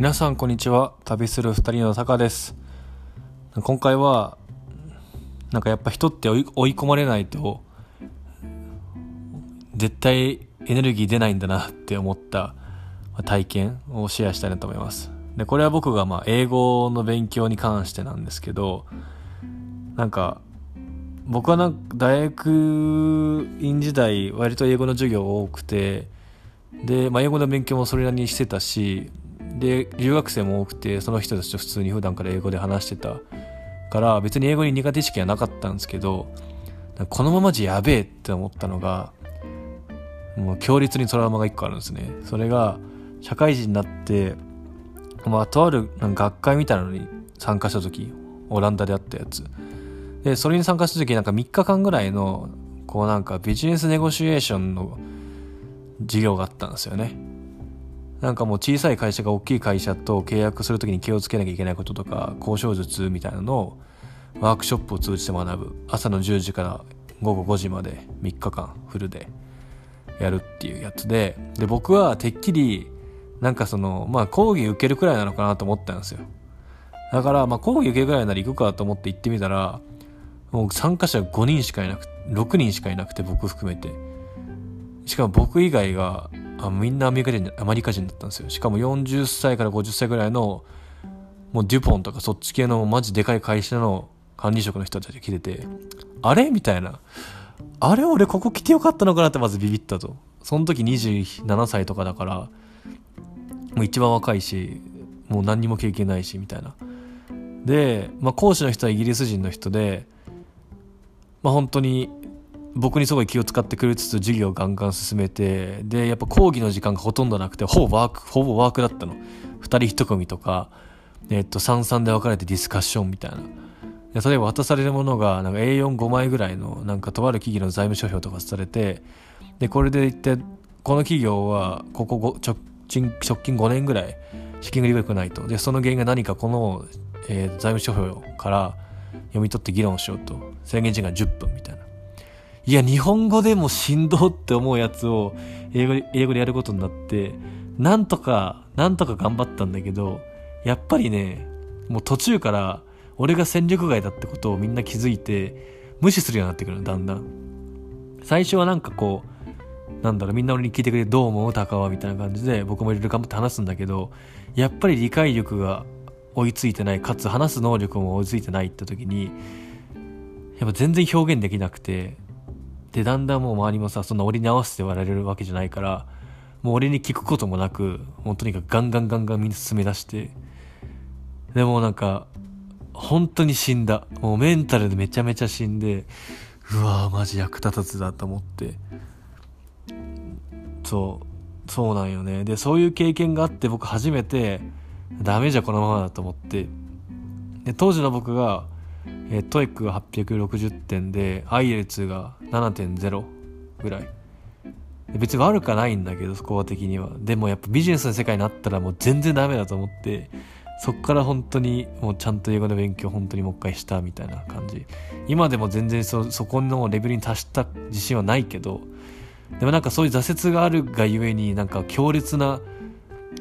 皆さんこんにちは。旅する二人のタカです。今回はなんかやっぱ人って追い追い込まれないと絶対エネルギー出ないんだなって思った体験をシェアしたいなと思います。でこれは僕がまあ英語の勉強に関してなんですけどなんか僕はなんか大学院時代割と英語の授業多くてで、まあ、英語の勉強もそれなりにしてたしで留学生も多くてその人たちと普通に普段から英語で話してたから別に英語に苦手意識はなかったんですけどこのままじゃやべえって思ったのがもう強烈にトラウマが1個あるんですね。それが社会人になってまあとある学会みたいなのに参加した時オランダであったやつ。でそれに参加した時なんか3日間ぐらいのこうなんかビジネスネゴシエーションの授業があったんですよね。なんかもう小さい会社が大きい会社と契約するときに気をつけなきゃいけないこととか交渉術みたいなのをワークショップを通じて学ぶ。朝の10時から午後5時まで3日間フルでやるっていうやつで。で僕はてっきりなんかそのまあ講義受けるくらいなのかなと思ったんですよ。だからまあ講義受けるくらいなら行くかと思って行ってみたらもう参加者5人しかいなく6人しかいなくて僕含めて。しかも僕以外があみんなアメリカ人アメリカ人だったんですよ。しかも40歳から50歳ぐらいのもうデュポンとかそっち系のマジでかい会社の管理職の人たちが来ててあれ？みたいな。あれ俺ここ来てよかったのかなってまずビビったと。その時27歳とかだからもう一番若いしもう何にも経験ないしみたいな。で、まあ、講師の人はイギリス人の人でまあ本当に僕にすごい気を使ってくれつつ授業をガンガン進めてでやっぱ講義の時間がほとんどなくてほぼワークほぼワークだったの。2人1組とか、えっと、三々で分かれてディスカッションみたいな。例えば渡されるものがなんか A45 枚ぐらいのなんかとある企業の財務諸表とかされてでこれで言ってこの企業はここ直近直近5年ぐらい資金繰り良くないと。でその原因が何かこの、えー、財務諸表から読み取って議論しようと。制限時間10分みたいな。いや、日本語でもしんどって思うやつを英語で、英語でやることになって、なんとか、なんとか頑張ったんだけど、やっぱりね、もう途中から俺が戦力外だってことをみんな気づいて、無視するようになってくるのだんだん。最初はなんかこう、なんだろう、みんな俺に聞いてくれてどう思う高はみたいな感じで僕もいろいろ頑張って話すんだけど、やっぱり理解力が追いついてない、かつ話す能力も追いついてないって時に、やっぱ全然表現できなくて、でだんだんもう周りもさそんな俺に合わせて笑われるわけじゃないからもう俺に聞くこともなくもうとにかくガンガンガンガンみんな進め出してでもなんか本当に死んだ。もうメンタルでめちゃめちゃ死んでうわーマジ役立たずだと思って。そうそうなんよね。でそういう経験があって僕初めてダメじゃこのままだと思って。で当時の僕がえー、 TOEIC が860点で IELTS が7.0ぐらい。別に悪くはないんだけどスコア的には。でもやっぱビジネスの世界になったらもう全然ダメだと思ってそっから本当にもうちゃんと英語の勉強本当にもう一回したみたいな感じ。今でも全然そそこのレベルに達した自信はないけどでもなんかそういう挫折があるがゆえになんか強烈な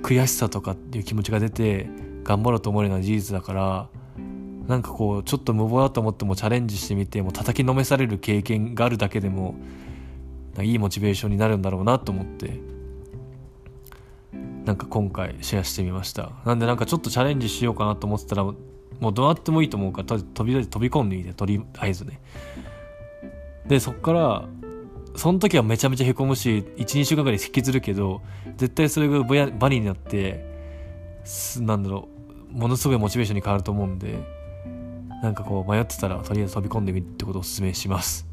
悔しさとかっていう気持ちが出て頑張ろうと思えるのは事実だからなんかこうちょっと無謀だと思ってもチャレンジしてみても叩きのめされる経験があるだけでもいいモチベーションになるんだろうなと思ってなんか今回シェアしてみました。なんでなんかちょっとチャレンジしようかなと思ってたらもうどうなってもいいと思うから飛び飛び込んでいいでとりあえずね。でそっからその時はめちゃめちゃへこむし12週間ぐらい引きずるけど絶対それがバニーになってなんだろうものすごいモチベーションに変わると思うんでなんかこう迷ってたらとりあえず飛び込んでみるってことをお勧めします。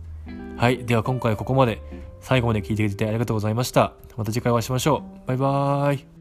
はい。では今回はここまで。最後まで聞いてくれてありがとうございました。また次回お会いしましょう。バイバーイ。